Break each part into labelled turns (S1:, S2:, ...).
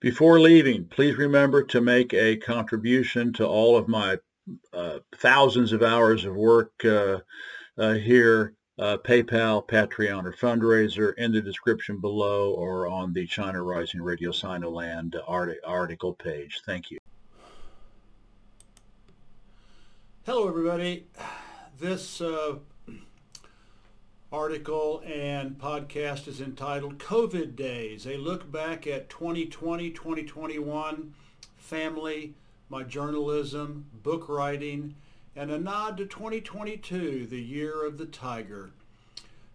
S1: Before leaving, please remember to make a contribution to all of my uh, thousands of hours of work uh, uh, here, uh, PayPal, Patreon, or fundraiser in the description below or on the China Rising Radio Sinoland art- article page. Thank you.
S2: Hello, everybody. This uh, article and podcast is entitled COVID Days, a look back at 2020, 2021, family, my journalism, book writing, and a nod to 2022, the year of the tiger.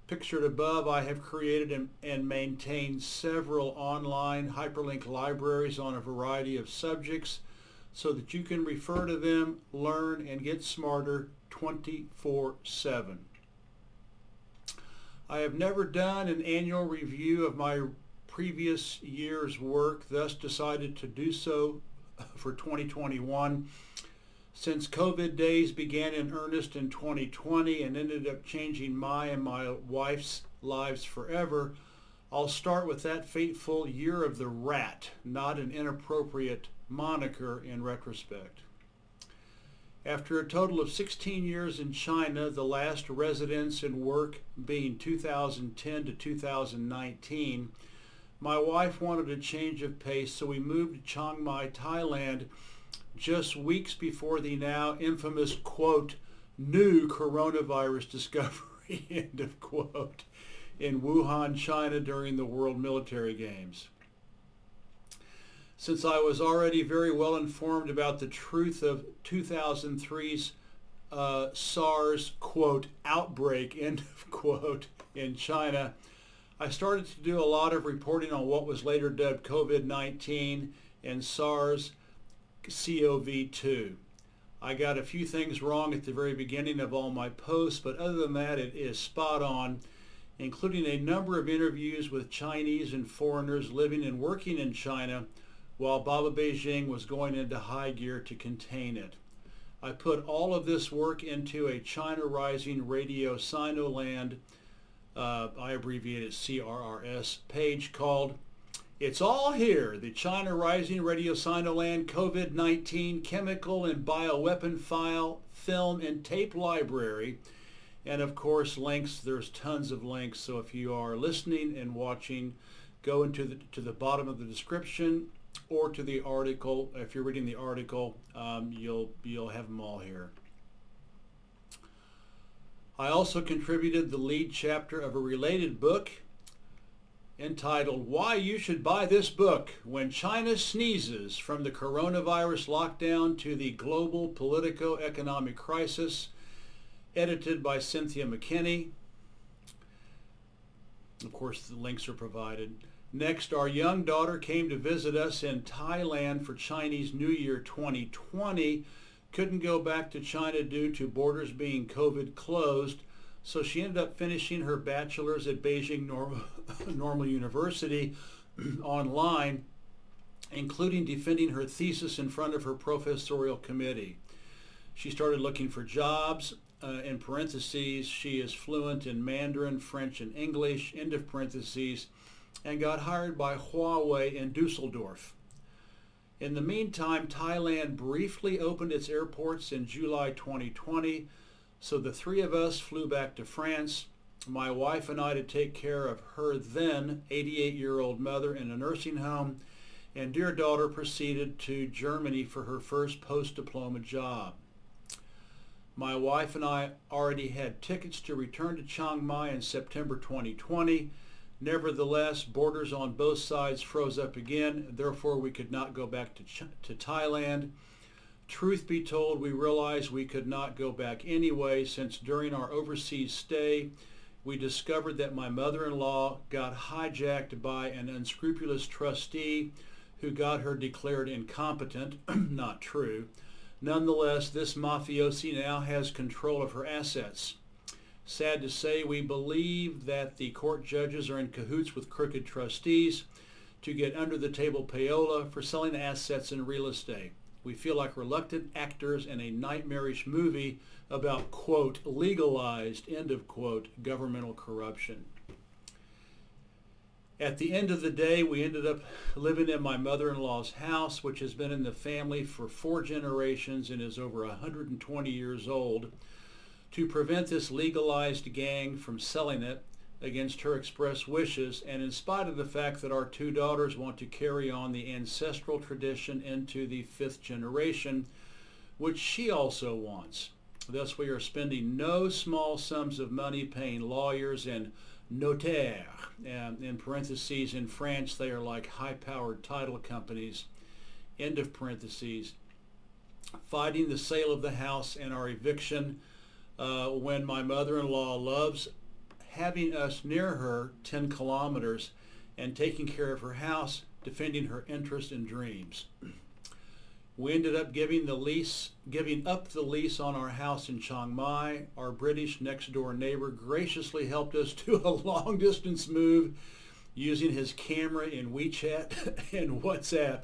S2: Pictured above, I have created and, and maintained several online hyperlink libraries on a variety of subjects so that you can refer to them, learn, and get smarter 24-7. I have never done an annual review of my previous year's work, thus decided to do so for 2021. Since COVID days began in earnest in 2020 and ended up changing my and my wife's lives forever, I'll start with that fateful year of the rat, not an inappropriate moniker in retrospect. After a total of 16 years in China, the last residence and work being 2010 to 2019, my wife wanted a change of pace, so we moved to Chiang Mai, Thailand, just weeks before the now infamous, quote, new coronavirus discovery, end of quote, in Wuhan, China during the World Military Games. Since I was already very well informed about the truth of 2003's uh, SARS, quote, outbreak, end of quote, in China, I started to do a lot of reporting on what was later dubbed COVID-19 and SARS-CoV-2. I got a few things wrong at the very beginning of all my posts, but other than that, it is spot on, including a number of interviews with Chinese and foreigners living and working in China while Baba Beijing was going into high gear to contain it. I put all of this work into a China Rising Radio Sinoland, uh, I abbreviate it CRRS, page called It's All Here, the China Rising Radio Sinoland COVID-19 Chemical and Bioweapon File, Film, and Tape Library. And of course, links, there's tons of links. So if you are listening and watching, go into the, to the bottom of the description or to the article. If you're reading the article, um, you'll, you'll have them all here. I also contributed the lead chapter of a related book entitled Why You Should Buy This Book When China Sneezes from the Coronavirus Lockdown to the Global Politico-Economic Crisis, edited by Cynthia McKinney. Of course, the links are provided. Next, our young daughter came to visit us in Thailand for Chinese New Year 2020. Couldn't go back to China due to borders being COVID closed, so she ended up finishing her bachelor's at Beijing Normal, Normal University online, including defending her thesis in front of her professorial committee. She started looking for jobs. Uh, in parentheses, she is fluent in Mandarin, French, and English, end of parentheses, and got hired by Huawei in Dusseldorf. In the meantime, Thailand briefly opened its airports in July 2020, so the three of us flew back to France, my wife and I to take care of her then 88-year-old mother in a nursing home, and dear daughter proceeded to Germany for her first post-diploma job. My wife and I already had tickets to return to Chiang Mai in September 2020, Nevertheless, borders on both sides froze up again. Therefore, we could not go back to, Ch- to Thailand. Truth be told, we realized we could not go back anyway since during our overseas stay, we discovered that my mother-in-law got hijacked by an unscrupulous trustee who got her declared incompetent. not true. Nonetheless, this mafiosi now has control of her assets. Sad to say, we believe that the court judges are in cahoots with crooked trustees to get under the table payola for selling assets in real estate. We feel like reluctant actors in a nightmarish movie about, quote, legalized, end of quote, governmental corruption. At the end of the day, we ended up living in my mother-in-law's house, which has been in the family for four generations and is over 120 years old. To prevent this legalized gang from selling it against her express wishes, and in spite of the fact that our two daughters want to carry on the ancestral tradition into the fifth generation, which she also wants. Thus, we are spending no small sums of money paying lawyers and notaires. And in parentheses, in France, they are like high-powered title companies. End of parentheses. Fighting the sale of the house and our eviction uh, when my mother-in-law loves having us near her 10 kilometers and taking care of her house, defending her interests and dreams. We ended up giving the lease, giving up the lease on our house in Chiang Mai. Our British next door neighbor graciously helped us do a long distance move using his camera in WeChat and WhatsApp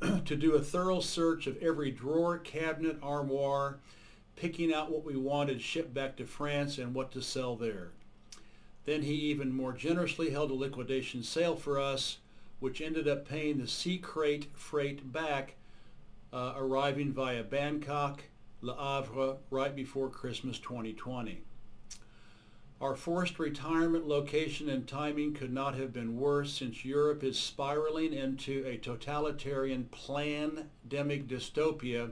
S2: to do a thorough search of every drawer, cabinet, armoire, picking out what we wanted shipped back to France and what to sell there. Then he even more generously held a liquidation sale for us, which ended up paying the sea crate freight back uh, arriving via Bangkok, Le Havre, right before Christmas 2020. Our forced retirement location and timing could not have been worse since Europe is spiraling into a totalitarian pandemic dystopia.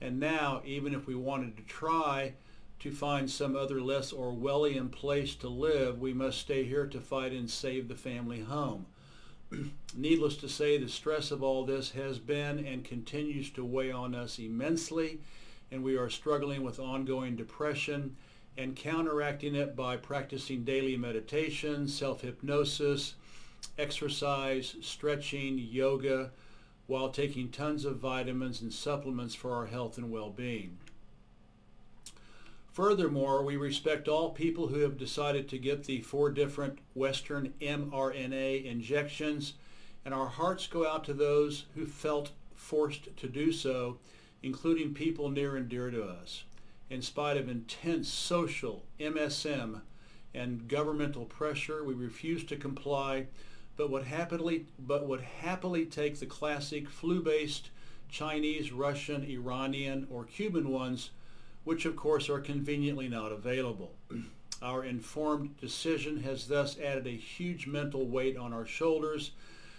S2: And now, even if we wanted to try to find some other less Orwellian place to live, we must stay here to fight and save the family home. Needless to say, the stress of all this has been and continues to weigh on us immensely, and we are struggling with ongoing depression and counteracting it by practicing daily meditation, self-hypnosis, exercise, stretching, yoga, while taking tons of vitamins and supplements for our health and well-being. Furthermore, we respect all people who have decided to get the four different Western mRNA injections, and our hearts go out to those who felt forced to do so, including people near and dear to us. In spite of intense social, MSM, and governmental pressure, we refuse to comply, but would happily, but would happily take the classic flu-based Chinese, Russian, Iranian, or Cuban ones which of course are conveniently not available. Our informed decision has thus added a huge mental weight on our shoulders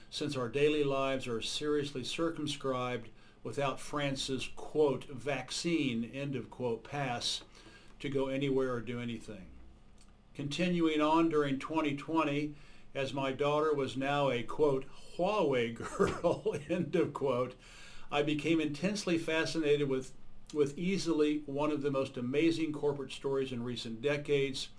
S2: since our daily lives are seriously circumscribed without France's quote vaccine end of quote pass to go anywhere or do anything. Continuing on during 2020 as my daughter was now a quote Huawei girl end of quote I became intensely fascinated with with easily one of the most amazing corporate stories in recent decades,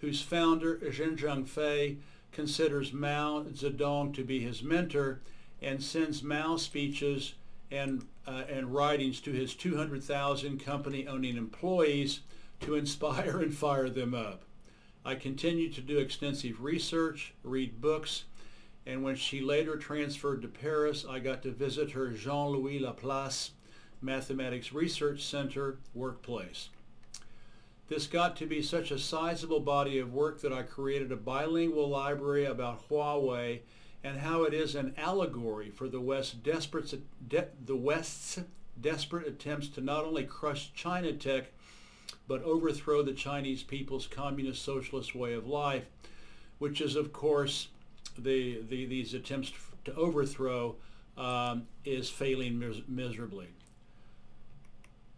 S2: whose founder, Ren Zhengfei, considers Mao Zedong to be his mentor and sends Mao speeches and, uh, and writings to his 200,000 company-owning employees to inspire and fire them up. I continued to do extensive research, read books, and when she later transferred to Paris, I got to visit her Jean-Louis Laplace Mathematics Research Center workplace. This got to be such a sizable body of work that I created a bilingual library about Huawei and how it is an allegory for the West's desperate, de, the West's desperate attempts to not only crush China tech, but overthrow the Chinese people's communist socialist way of life, which is, of course, the, the these attempts to overthrow um, is failing mis miserably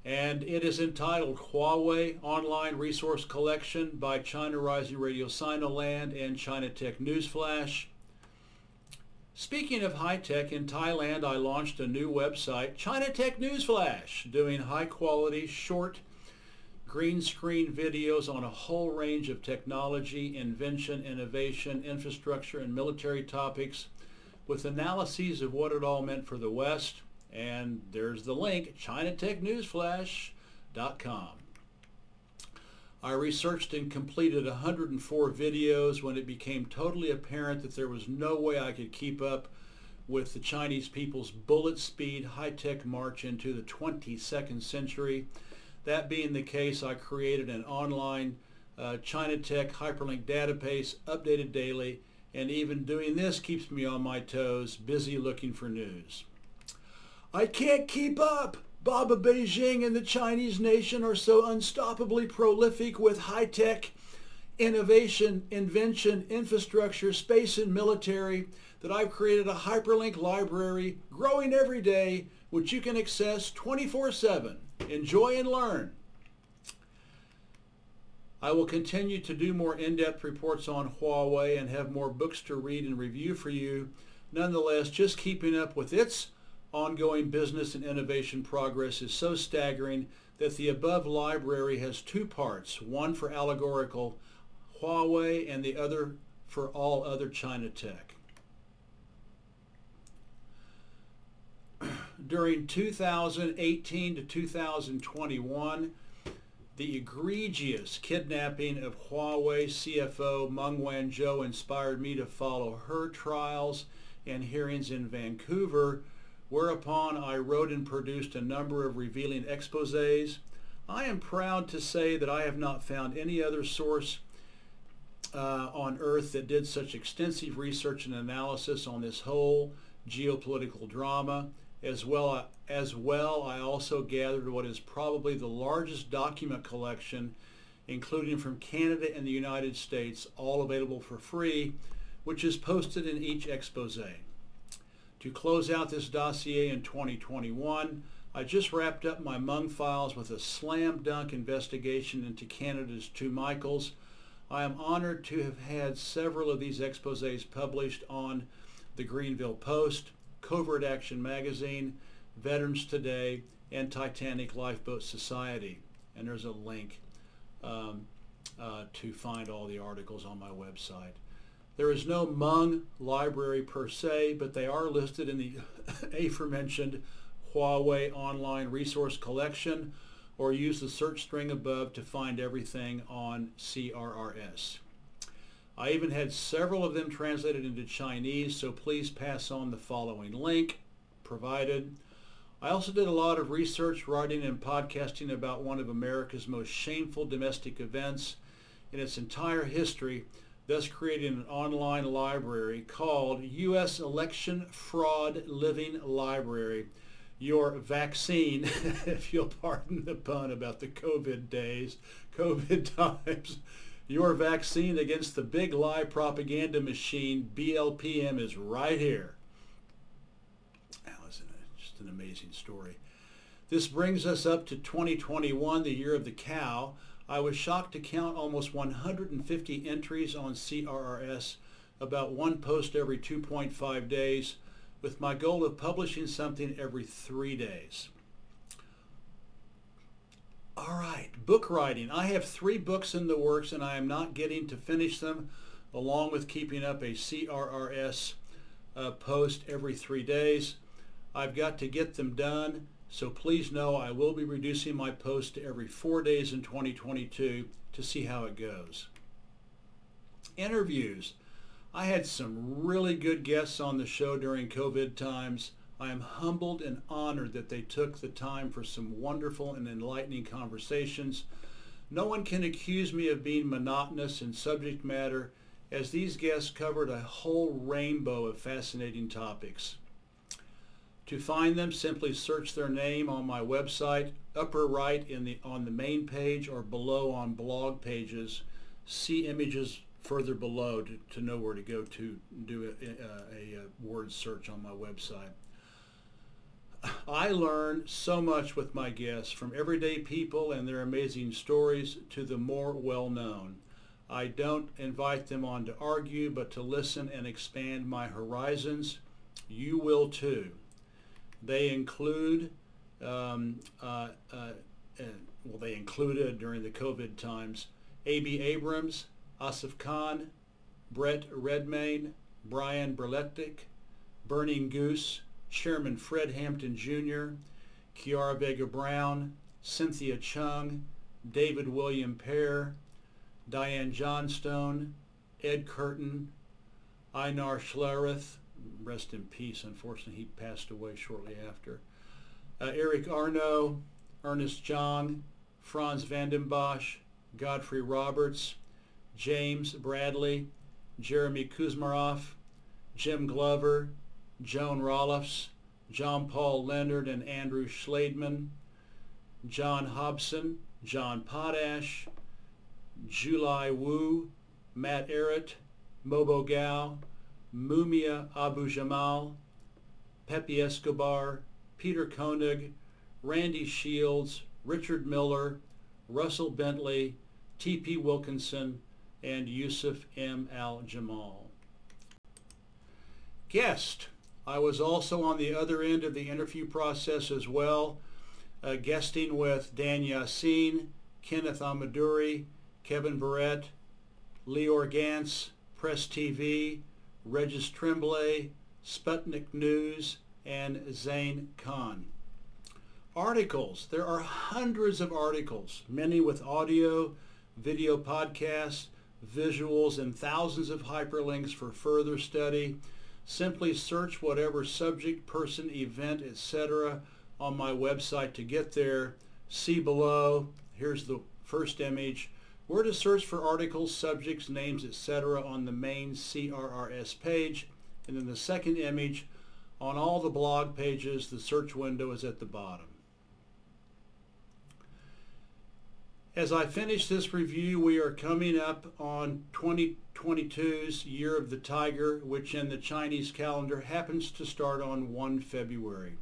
S2: and it is entitled Huawei Online Resource Collection by China Rising Radio Sinoland and China Tech Newsflash. Speaking of high tech, in Thailand I launched a new website, China Tech Newsflash, doing high quality, short, green screen videos on a whole range of technology, invention, innovation, infrastructure, and military topics with analyses of what it all meant for the West, and there's the link, ChinaTechNewsFlash.com. I researched and completed 104 videos when it became totally apparent that there was no way I could keep up with the Chinese people's bullet speed high-tech march into the 22nd century. That being the case, I created an online uh, China Tech hyperlink database updated daily and even doing this keeps me on my toes, busy looking for news. I can't keep up. Baba Beijing and the Chinese nation are so unstoppably prolific with high-tech innovation, invention, infrastructure, space, and military that I've created a hyperlink library growing every day, which you can access 24-7. Enjoy and learn. I will continue to do more in-depth reports on Huawei and have more books to read and review for you. Nonetheless, just keeping up with its ongoing business and innovation progress is so staggering that the above library has two parts, one for allegorical Huawei and the other for all other China tech. During 2018 to 2021, the egregious kidnapping of Huawei CFO Meng Wanzhou inspired me to follow her trials and hearings in Vancouver, whereupon I wrote and produced a number of revealing exposés. I am proud to say that I have not found any other source uh, on earth that did such extensive research and analysis on this whole geopolitical drama. As well, as well, I also gathered what is probably the largest document collection, including from Canada and the United States, all available for free, which is posted in each expose. To close out this dossier in 2021, I just wrapped up my Meng files with a slam dunk investigation into Canada's two Michaels. I am honored to have had several of these exposés published on the Greanville Post, Covert Action Magazine, Veterans Today, and Titanic Lifeboat Society. And there's a link um, uh, to find all the articles on my website. There is no Meng library per se, but they are listed in the aforementioned Huawei Online Resource Collection or use the search string above to find everything on CRRS. I even had several of them translated into Chinese, so please pass on the following link provided. I also did a lot of research, writing, and podcasting about one of America's most shameful domestic events in its entire history, thus creating an online library called U.S. Election Fraud Living Library. Your vaccine, if you'll pardon the pun about the COVID days, COVID times, your vaccine against the big lie propaganda machine, BLPM, is right here. That was uh, just an amazing story. This brings us up to 2021, the year of the cow. I was shocked to count almost 150 entries on CRRS, about one post every 2.5 days, with my goal of publishing something every three days. All right, book writing. I have three books in the works and I am not getting to finish them, along with keeping up a CRRS uh, post every three days. I've got to get them done, so please know I will be reducing my post to every four days in 2022 to see how it goes. Interviews. I had some really good guests on the show during COVID times. I am humbled and honored that they took the time for some wonderful and enlightening conversations. No one can accuse me of being monotonous in subject matter as these guests covered a whole rainbow of fascinating topics. To find them, simply search their name on my website, upper right in the, on the main page or below on blog pages. See images further below to, to know where to go to do a, a, a word search on my website. I learn so much with my guests, from everyday people and their amazing stories to the more well-known. I don't invite them on to argue, but to listen and expand my horizons. You will too. They include, um, uh, uh, uh, well, they included during the COVID times, A.B. Abrams, Asif Khan, Brett Redmayne, Brian Berletic, Burning Goose, Chairman Fred Hampton Jr., Kiara Vega Brown, Cynthia Chung, David William Pear, Diane Johnstone, Ed Curtin, Einar Schlereth, rest in peace. Unfortunately, he passed away shortly after. Uh, Eric Arno, Ernest Jong, Franz Vandenbosch, Godfrey Roberts, James Bradley, Jeremy Kuzmarov, Jim Glover, Joan Rolfs, John Paul Leonard and Andrew Schladman, John Hobson, John Potash, July Wu, Matt Errett, Mobo Gao, Mumia Abu Jamal, Pepe Escobar, Peter Koenig, Randy Shields, Richard Miller, Russell Bentley, T.P. Wilkinson, and Yusuf M. Al-Jamal. Guest. I was also on the other end of the interview process as well, uh, guesting with Dan Yassin, Kenneth Amaduri, Kevin Barrett, Leor Gantz, Press TV, Regis Tremblay, Sputnik News, and Zane Khan. Articles. There are hundreds of articles, many with audio, video podcasts, visuals, and thousands of hyperlinks for further study. Simply search whatever subject, person, event, etc. on my website to get there. See below. Here's the first image. Where to search for articles, subjects, names, etc. on the main CRRS page. And then the second image, on all the blog pages, the search window is at the bottom. As I finish this review, we are coming up on 2022's Year of the Tiger, which in the Chinese calendar happens to start on 1 February.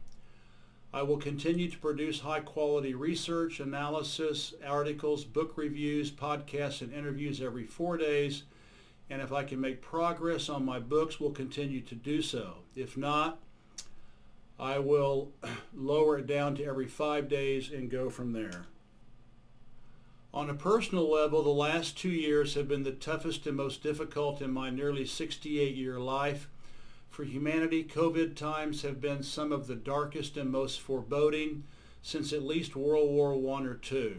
S2: I will continue to produce high quality research, analysis, articles, book reviews, podcasts, and interviews every four days. And if I can make progress on my books, we'll continue to do so. If not, I will lower it down to every five days and go from there. On a personal level, the last two years have been the toughest and most difficult in my nearly 68-year life. For humanity, COVID times have been some of the darkest and most foreboding since at least World War I or II.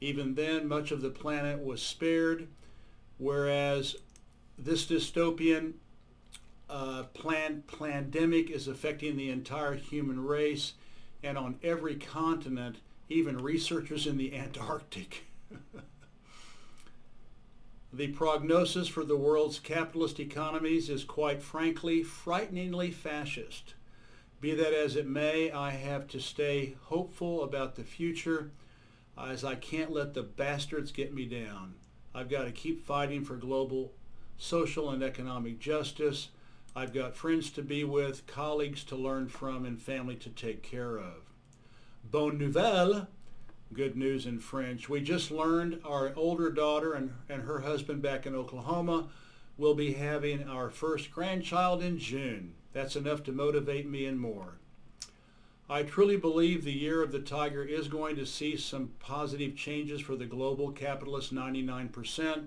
S2: Even then, much of the planet was spared, whereas this dystopian uh, plan- pandemic is affecting the entire human race and on every continent, even researchers in the Antarctic. the prognosis for the world's capitalist economies is quite frankly frighteningly fascist. Be that as it may, I have to stay hopeful about the future as I can't let the bastards get me down. I've got to keep fighting for global social and economic justice. I've got friends to be with, colleagues to learn from, and family to take care of. Bonne nouvelle, good news in French. We just learned our older daughter and, and her husband back in Oklahoma will be having our first grandchild in June. That's enough to motivate me and more. I truly believe the year of the tiger is going to see some positive changes for the global capitalist 99%,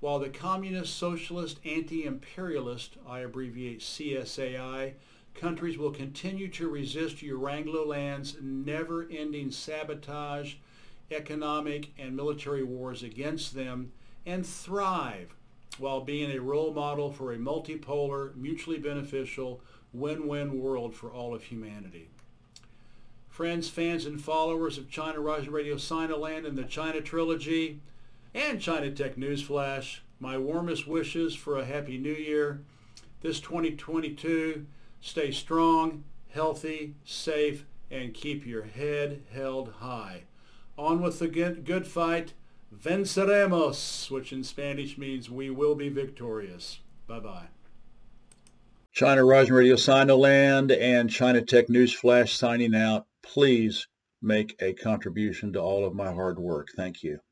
S2: while the communist, socialist, anti-imperialist, I abbreviate CSAI, countries will continue to resist Land's never-ending sabotage, economic and military wars against them, and thrive while being a role model for a multipolar, mutually beneficial, win-win world for all of humanity. Friends, fans, and followers of China Rising Radio Sinoland and the China Trilogy and China Tech Newsflash, my warmest wishes for a happy new year. This 2022 Stay strong, healthy, safe, and keep your head held high. On with the good fight. Venceremos, which in Spanish means we will be victorious. Bye-bye.
S1: China Rising Radio Sinoland and China Tech News Flash signing out. Please make a contribution to all of my hard work. Thank you.